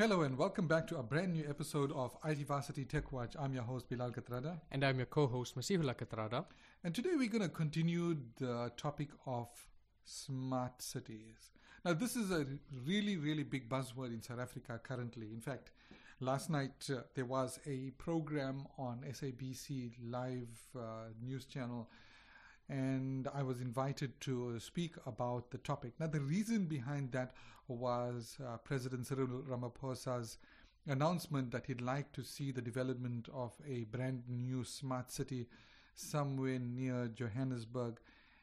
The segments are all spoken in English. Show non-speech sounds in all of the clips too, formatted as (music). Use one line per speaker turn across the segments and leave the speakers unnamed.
Hello and welcome back to a brand new episode of IT Varsity Tech Watch. I'm your host Bilal Katrada.
And I'm your co-host Masihullah Katrada.
And today we're going to continue the topic of smart cities. Now this is a really, really big buzzword in South Africa currently. In fact, last night uh, there was a program on SABC live uh, news channel and I was invited to speak about the topic. Now, the reason behind that was uh, President Cyril Ramaphosa's announcement that he'd like to see the development of a brand new smart city somewhere near Johannesburg.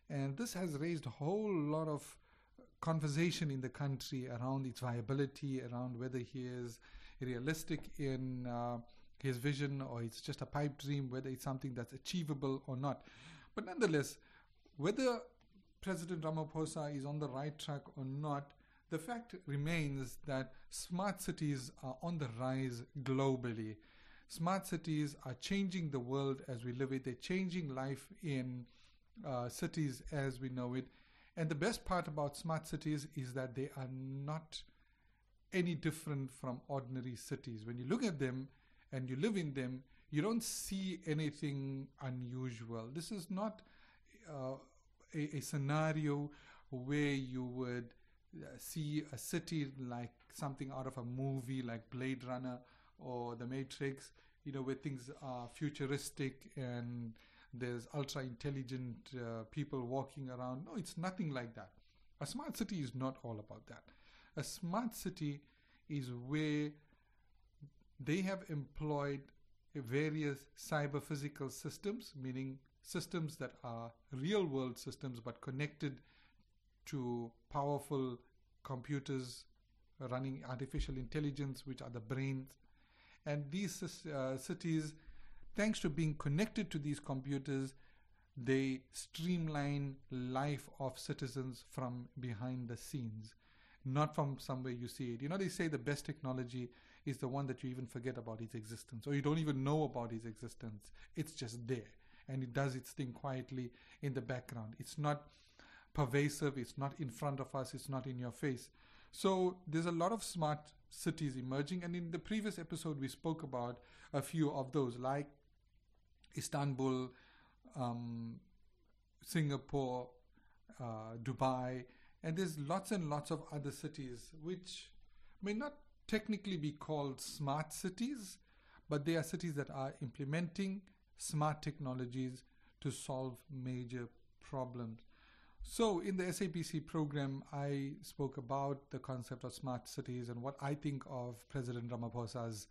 And this has raised a whole lot of conversation in the country around its viability, around whether he is realistic in uh, his vision or it's just a pipe dream, whether it's something that's achievable or not. But nonetheless, whether President Ramaphosa is on the right track or not, the fact remains that smart cities are on the rise globally. Smart cities are changing the world as we live it. They're changing life in uh, cities as we know it. And the best part about smart cities is that they are not any different from ordinary cities. When you look at them and you live in them, you don't see anything unusual. This is not uh, a, a, scenario where you would see a city like something out of a movie like Blade Runner or The Matrix, you know, where things are futuristic and there's ultra intelligent uh, people walking around. No, it's nothing like that. A smart city is not all about that. A smart city is where they have employed various cyber physical systems, meaning systems that are real world systems but connected to powerful computers running artificial intelligence, which are the brains. And these uh, cities, thanks to being connected to these computers, they streamline life of citizens from behind the scenes, not from somewhere you see it. You know, they say the best technology is the one that you even forget about its existence or you don't even know about its existence. It's just there and it does its thing quietly in the background. It's not pervasive, it's not in front of us, it's not in your face. So there's a lot of smart cities emerging, and in the previous episode, we spoke about a few of those, like Istanbul, um, Singapore, uh, Dubai, and there's lots and lots of other cities which may not technically be called smart cities, but they are cities that are implementing smart technologies to solve major problems. So, in the SABC program, I spoke about the concept of smart cities and what I think of President Ramaphosa's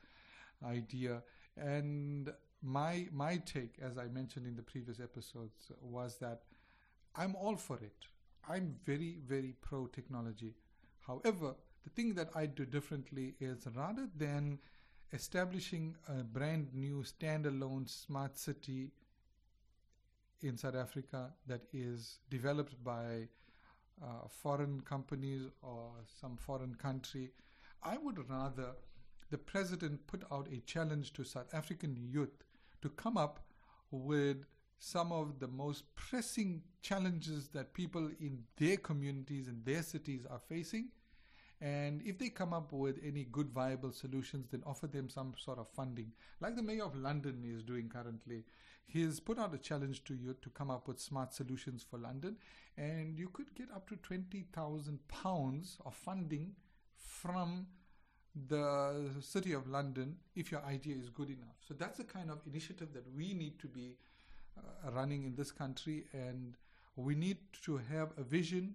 idea. And my my take, as I mentioned in the previous episodes, was that I'm all for it. I'm very very pro technology. However, the thing that I do differently is rather than establishing a brand new standalone smart city in South Africa that is developed by uh, foreign companies or some foreign country, I would rather the president put out a challenge to South African youth to come up with some of the most pressing challenges that people in their communities and their cities are facing and if they come up with any good viable solutions, then offer them some sort of funding, like the Mayor of London is doing currently. He's put out a challenge to you to come up with smart solutions for London, and you could get up to twenty thousand pounds of funding from the city of London if your idea is good enough. So that's the kind of initiative that we need to be uh, running in this country, and we need to have a vision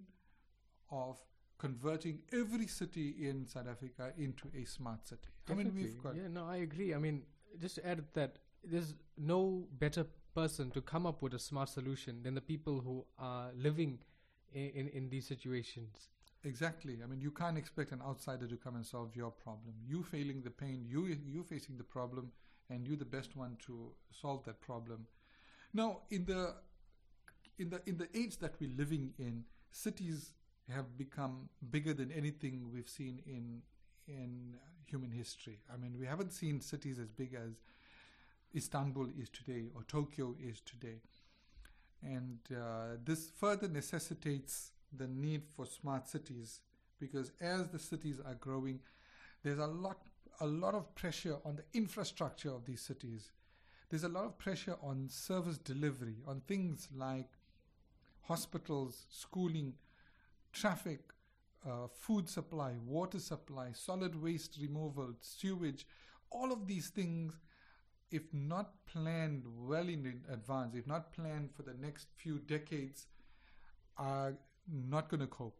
of converting every city in South Africa into a smart city.
Definitely. I mean, we've got. Yeah, no, I agree. I mean, just to add that there's no better person to come up with a smart solution than the people who are living in, in, in these situations.
Exactly. I mean, you can't expect an outsider to come and solve your problem. You feeling the pain, you you facing the problem, and you're the best one to solve that problem. Now, in the in the in the age that we're living in, cities have become bigger than anything we've seen in in human history. I mean, we haven't seen cities as big as Istanbul is today or Tokyo is today. And uh, this further necessitates the need for smart cities because as the cities are growing, There's a lot, a lot of pressure on the infrastructure of these cities. There's a lot of pressure on service delivery, on things like hospitals, schooling, traffic, uh, food supply, water supply, solid waste removal, sewage, all of these things, if not planned well in advance, if not planned for the next few decades, are not going to cope.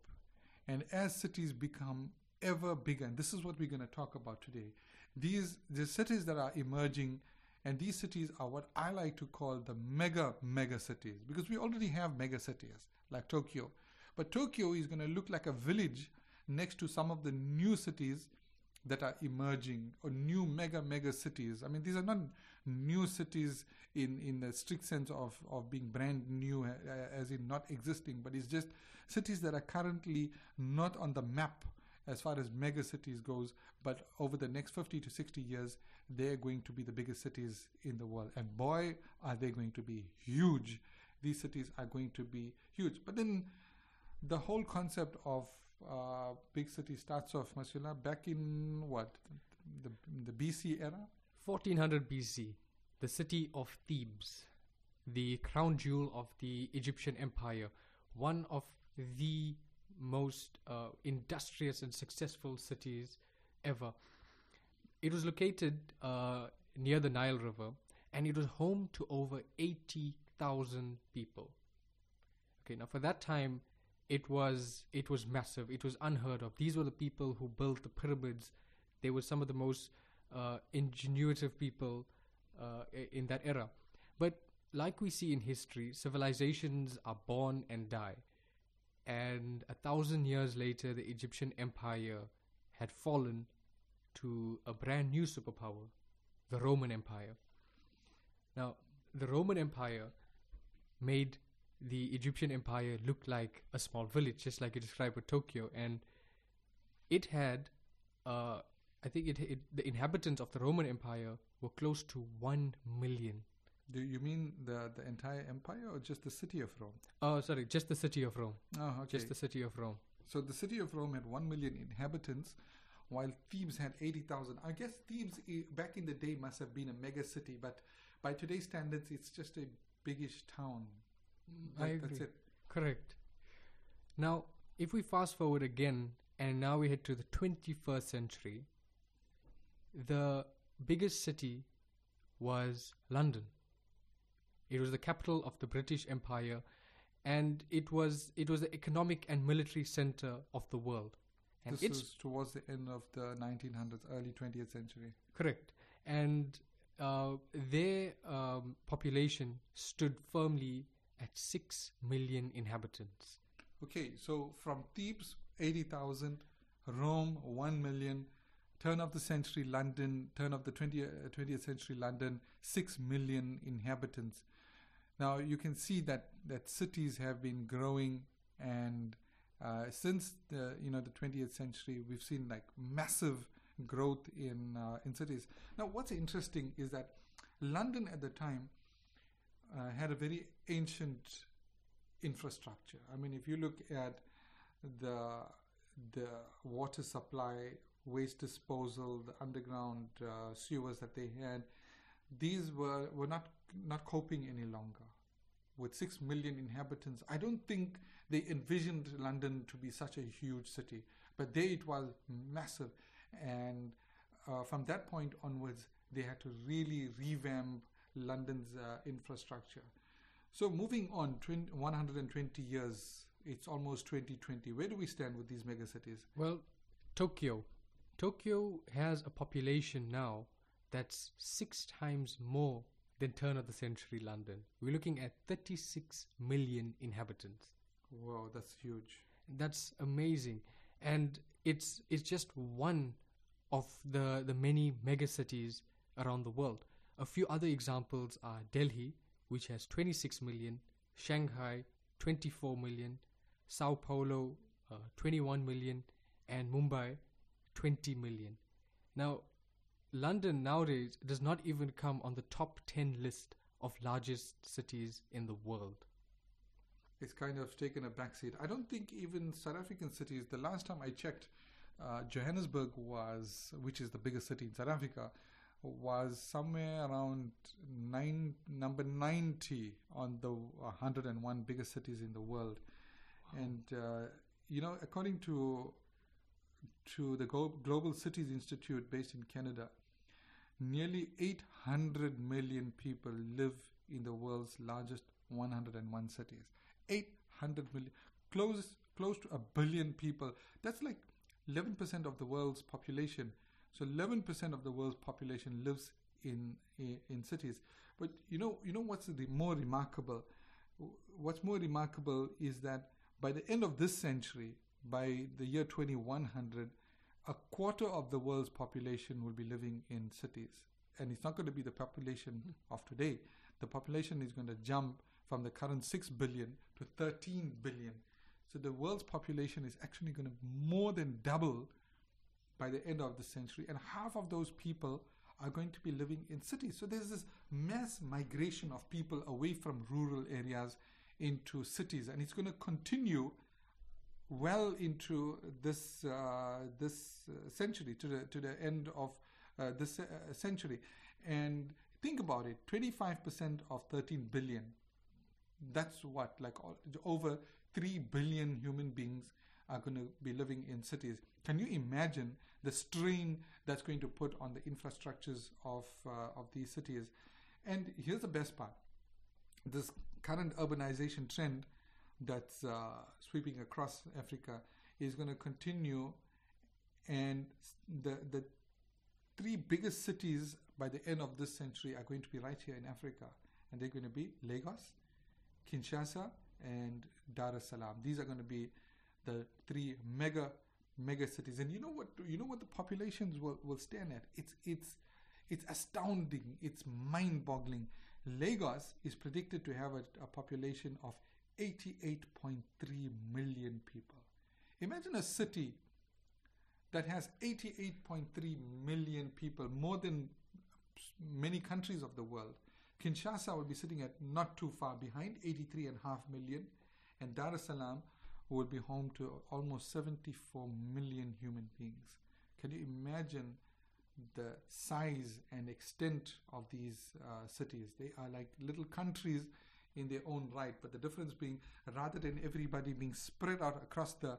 And as cities become ever bigger, and this is what we're going to talk about today, these the cities that are emerging, and these cities are what I like to call the mega mega cities, because we already have mega cities like Tokyo, but Tokyo is going to look like a village next to some of the new cities that are emerging or new mega mega cities. I mean, these are not new cities in in the strict sense of of being brand new, uh, as in not existing, but it's just cities that are currently not on the map as far as mega cities goes. But over the next 50 to 60 years, they're going to be the biggest cities in the world, and boy, are they going to be huge! These cities are going to be huge. But then the whole concept of uh, big city starts off, Masula, back in what the the BC era,
1400 BC, the city of Thebes, the crown jewel of the Egyptian Empire, one of the most uh, industrious and successful cities ever. It was located uh, near the Nile River, and it was home to over 80,000 people. Okay, now for that time, it was it was massive. It was unheard of. These were the people who built the pyramids. They were some of the most uh, ingenuitive people uh, in that era. But like we see in history, civilizations are born and die. And a thousand years later, the Egyptian empire had fallen to a brand new superpower, the Roman Empire. Now, the Roman Empire made the Egyptian empire looked like a small village, just like you described with Tokyo. And it had, uh, I think it, it, the inhabitants of the Roman Empire were close to 1 million.
Do you mean the the entire empire or just the city of Rome?
Oh, sorry, just the city of Rome.
Oh, okay.
Just the city of Rome.
So the city of Rome had 1 million inhabitants, while Thebes had 80,000. I guess Thebes i- back in the day must have been a mega city, but by today's standards, it's just a biggish town.
I
That- That's
agree.
it.
Correct. Now, if we fast forward again, and now we head to the 21st century, the biggest city was London. It was the capital of the British Empire, and it was it was the economic and military center of the world. And
this is towards the end of the 1900s, early 20th century.
Correct. And uh, their um, population stood firmly at 6 million inhabitants.
Okay, so from Thebes, 80,000, Rome, 1 million, turn of the century London, turn of the 20th, uh, 20th century London, 6 million inhabitants. Now you can see that, that cities have been growing and uh, since the you know the 20th century we've seen like massive growth in uh, in cities. Now what's interesting is that London at the time uh, had a very ancient infrastructure. I mean, if you look at the the water supply, waste disposal, the underground uh, sewers that they had, these were were not not coping any longer. With six million inhabitants, I don't think they envisioned London to be such a huge city, but there it was massive, and uh, from that point onwards, they had to really revamp London's uh, infrastructure. So moving on, 20, 120 years, it's almost 2020. Where do we stand with these megacities?
Well, Tokyo. Tokyo has a population now that's six times more than turn of the century London. We're looking at 36 million inhabitants.
Wow, that's huge.
That's amazing, and it's it's just one of the the many megacities around the world. A few other examples are Delhi, which has 26 million, Shanghai 24 million, Sao Paulo uh, 21 million, and Mumbai 20 million. Now, London nowadays does not even come on the top 10 list of largest cities in the world.
It's kind of taken a backseat. I don't think even South African cities, the last time I checked, uh, Johannesburg was, which is the biggest city in South Africa, was somewhere around nine number 90 on the 101 biggest cities in the world. Wow. and uh, you know according to to the global cities institute based in canada nearly 800 million people live in the world's largest 101 cities. 800 million close close to a billion people. That's like 11% of the world's population so 11% of the world's population lives in, in, in cities. But you know, you know what's the more remarkable? What's more remarkable is that by the end of this century, by the year 2100, a quarter of the world's population will be living in cities. And it's not going to be the population of today. The population is going to jump from the current 6 billion to 13 billion. So the world's population is actually going to more than double by the end of the century, and half of those people are going to be living in cities. So there's this mass migration of people away from rural areas into cities, and it's going to continue well into this uh, this uh, century to the to the end of uh, this uh, century. And think about it: 25% of 13 billion. That's what like over 3 billion human beings are going to be living in cities. Can you imagine the strain that's going to put on the infrastructures of uh, of these cities. And here's the best part: this current urbanization trend that's uh, sweeping across Africa is going to continue, and the the three biggest cities by the end of this century are going to be right here in Africa, and they're going to be Lagos, Kinshasa, and Dar es Salaam. These are going to be the three mega mega cities. And you know what? You know what the populations will, will stand at? It's it's it's astounding. It's mind-boggling. Lagos is predicted to have a, a population of 88.3 million people. Imagine a city that has 88.3 million people, more than many countries of the world. Kinshasa will be sitting at not too far behind, 83.5 million, and Dar es Salaam will be home to almost 74 million human beings. Can you imagine the size and extent of these uh, cities? They are like little countries in their own right, but the difference being rather than everybody being spread out across the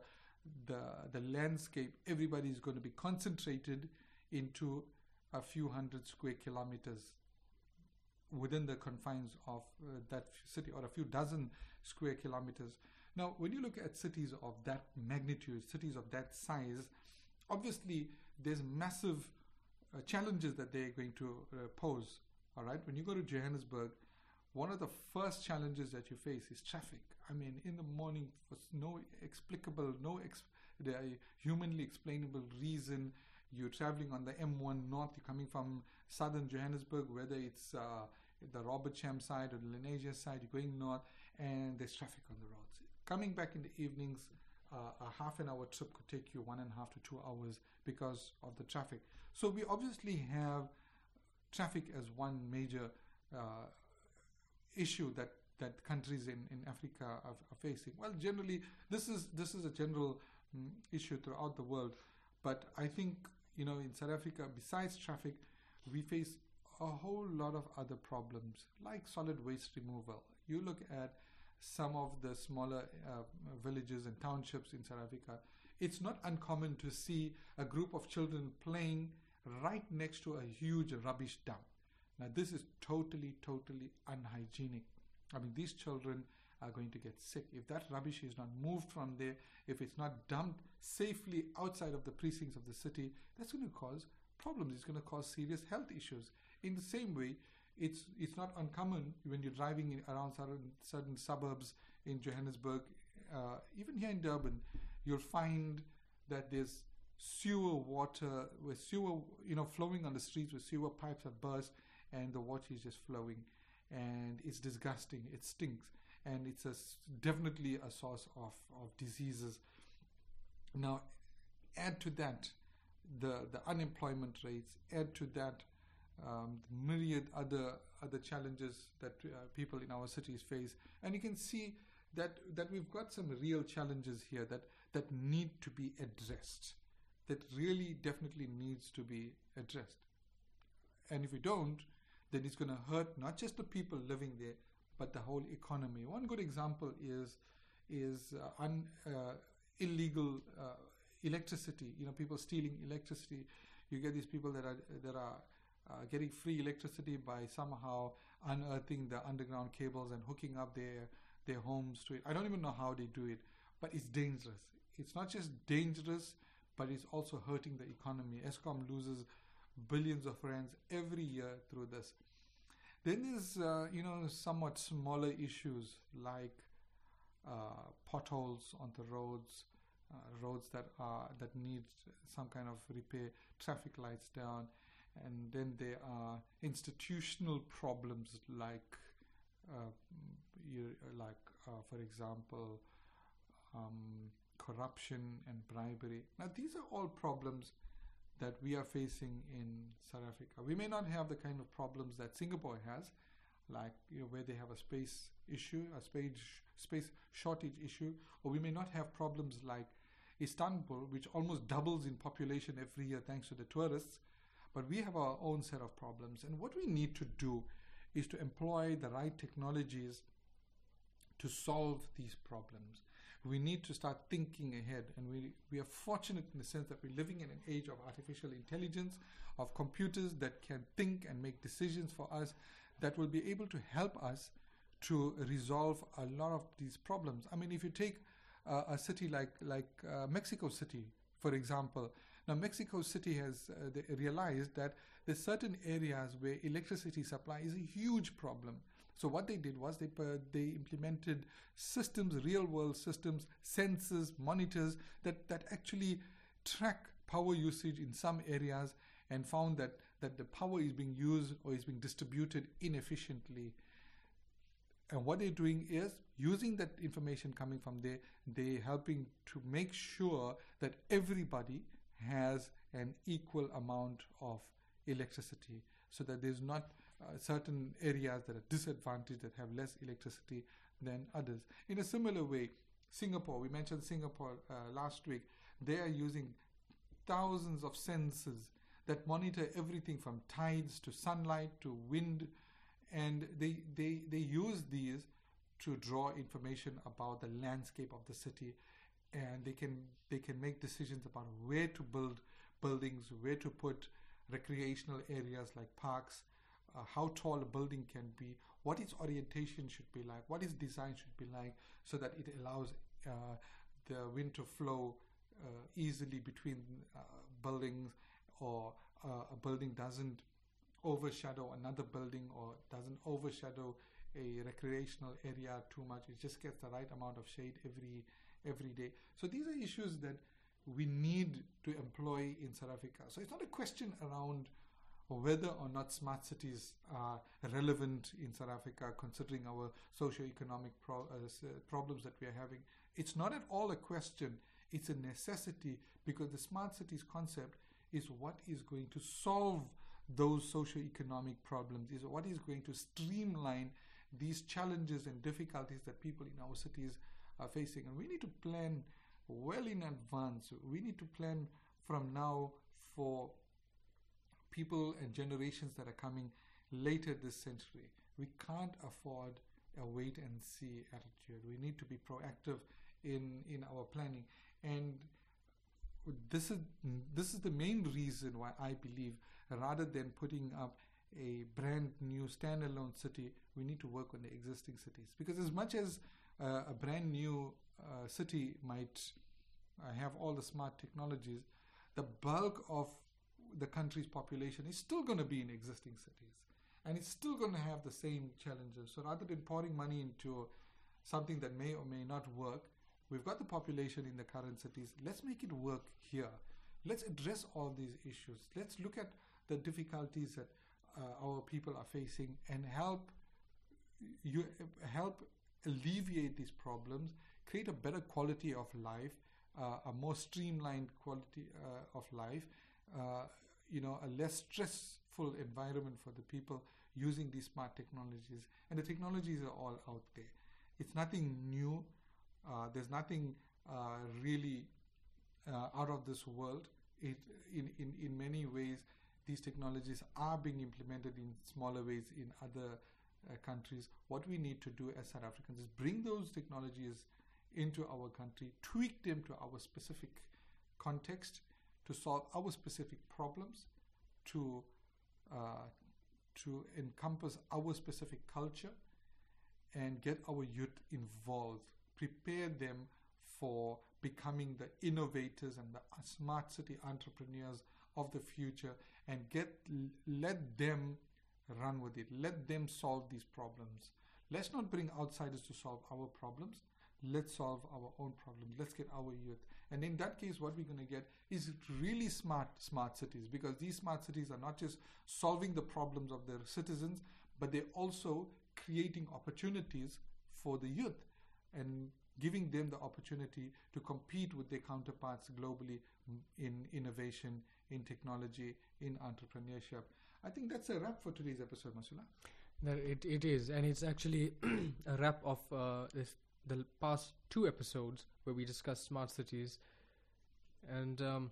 the, the landscape, everybody is going to be concentrated into a few hundred square kilometers within the confines of uh, that city or a few dozen square kilometers. Now, when you look at cities of that magnitude, cities of that size, obviously there's massive uh, challenges that they're going to uh, pose. All right, when you go to Johannesburg, one of the first challenges that you face is traffic. I mean, in the morning, for no explicable, no ex- humanly explainable reason, you're traveling on the M1 North, you're coming from southern Johannesburg, whether it's uh, the Robertsham side or the Lenasia side, you're going north, and there's traffic on the roads. Coming back in the evenings, uh, a half an hour trip could take you one and a half to two hours because of the traffic. So we obviously have traffic as one major uh, issue that that countries in, in Africa are, are, facing. Well, generally, this is this is a general um, issue throughout the world, but I think you know in South Africa, besides traffic, we face a whole lot of other problems like solid waste removal. You look at some of the smaller uh, villages and townships in South Africa, it's not uncommon to see a group of children playing right next to a huge rubbish dump. Now, this is totally, totally unhygienic. I mean, these children are going to get sick. If that rubbish is not moved from there, if it's not dumped safely outside of the precincts of the city, that's going to cause problems. It's going to cause serious health issues. In the same way, it's it's not uncommon when you're driving around certain certain suburbs in Johannesburg, uh, even here in Durban, you'll find that there's sewer water with sewer you know flowing on the streets with sewer pipes have burst and the water is just flowing and it's disgusting. It stinks. And it's a, definitely a source of, of diseases. Now add to that the the unemployment rates. Add to that um, myriad other other challenges that uh, people in our cities face, and you can see that that we've got some real challenges here that that need to be addressed. that really definitely needs to be addressed. And if we don't, then it's going to hurt not just the people living there, but the whole economy. One good example is is uh, un, uh, illegal uh, electricity. You know, people stealing electricity. You get these people that are that are uh, getting free electricity by somehow unearthing the underground cables and hooking up their their homes to it. I don't even know how they do it, but it's dangerous. It's not just dangerous, but it's also hurting the economy. Eskom loses billions of rands every year through this. Then there's uh, you know somewhat smaller issues like uh, potholes on the roads, uh, roads that are that need some kind of repair, traffic lights down, and then there are institutional problems like uh, like uh, for example um, corruption and bribery. Now these are all problems that we are facing in South Africa. We may not have the kind of problems that Singapore has, like you know, where they have a space issue, a space space shortage issue, or we may not have problems like Istanbul, which almost doubles in population every year thanks to the tourists. But we have our own set of problems, and what we need to do is to employ the right technologies to solve these problems. We need to start thinking ahead, and we, we are fortunate in the sense that we're living in an age of artificial intelligence, of computers that can think and make decisions for us, that will be able to help us to resolve a lot of these problems. I mean, if you take uh, a city like like uh, Mexico City, for example, now Mexico City has uh, realized that there's certain areas where electricity supply is a huge problem. So what they did was they they implemented systems, real world systems, sensors, monitors that that actually track power usage in some areas and found that that the power is being used or is being distributed inefficiently. And what they're doing is using that information coming from there, they're helping to make sure that everybody has an equal amount of electricity so that there's not uh, certain areas that are disadvantaged that have less electricity than others. In a similar way, Singapore, we mentioned Singapore uh, last week, they are using thousands of sensors that monitor everything from tides to sunlight to wind and they, they, they use these to draw information about the landscape of the city and they can they can make decisions about where to build buildings where to put recreational areas like parks uh, how tall a building can be what its orientation should be like what its design should be like so that it allows uh, the wind to flow uh, easily between uh, buildings or uh, a building doesn't overshadow another building or doesn't overshadow a recreational area too much. It just gets the right amount of shade every every day. So these are issues that we need to employ in South Africa. So it's not a question around whether or not smart cities are relevant in South Africa, considering our socio-economic pro- uh, problems that we are having. It's not at all a question. It's a necessity because the smart cities concept is what is going to solve those socio-economic problems, is what is going to streamline these challenges and difficulties that people in our cities are facing. And we need to plan well in advance. We need to plan from now for people and generations that are coming later this century. We can't afford a wait and see attitude. We need to be proactive in, in our planning. And this is this is the main reason why I believe rather than putting up a brand new standalone city, we need to work on the existing cities because as much as uh, a brand new uh, city might uh, have all the smart technologies, the bulk of the country's population is still going to be in existing cities and it's still going to have the same challenges. So rather than pouring money into something that may or may not work, We've got the population in the current cities. Let's make it work here. Let's address all these issues. Let's look at the difficulties that uh, our people are facing and help you help alleviate these problems, create a better quality of life, uh, a more streamlined quality uh, of life, uh, you know, a less stressful environment for the people using these smart technologies. And the technologies are all out there. It's nothing new. Uh, there's nothing uh, really uh, out of this world. it in, in, in many ways these technologies are being implemented in smaller ways in other uh, countries. What we need to do as South Africans is bring those technologies into our country, tweak them to our specific context to solve our specific problems, to uh, to encompass our specific culture, and get our youth involved, prepare them for becoming the innovators and the smart city entrepreneurs of the future and get let them run with it. Let them solve these problems. Let's not bring outsiders to solve our problems. Let's solve our own problems let's get our youth. And in that case what we're going to get is really smart smart cities because these smart cities are not just solving the problems of their citizens but they're also creating opportunities for the youth and giving them the opportunity to compete with their counterparts globally in innovation, in technology, in entrepreneurship. I think that's a wrap for today's episode, Masula.
That it, it is, and it's actually (clears throat) a wrap of uh, this, the past two episodes where we discussed smart cities, and um,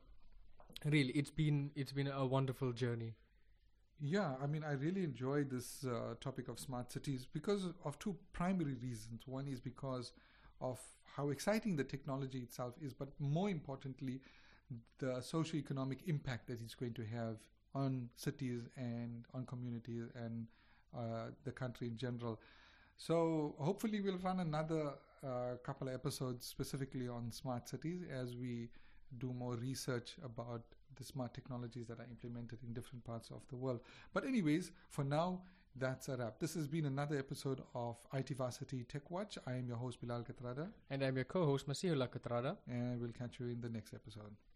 really, it's been it's been a wonderful journey.
Yeah, I mean, I really enjoy this uh, topic of smart cities because of two primary reasons. One is because of how exciting the technology itself is, but more importantly, the socio-economic impact that it's going to have on cities and on communities and uh, the country in general. So hopefully we'll run another uh, couple of episodes specifically on smart cities as we do more research about the smart technologies that are implemented in different parts of the world. But anyways, for now, that's a wrap. This has been another episode of IT Varsity Tech Watch. I am your host Bilal Katrada.
And I'm your co-host Masihullah Katrada.
And we'll catch you in the next episode.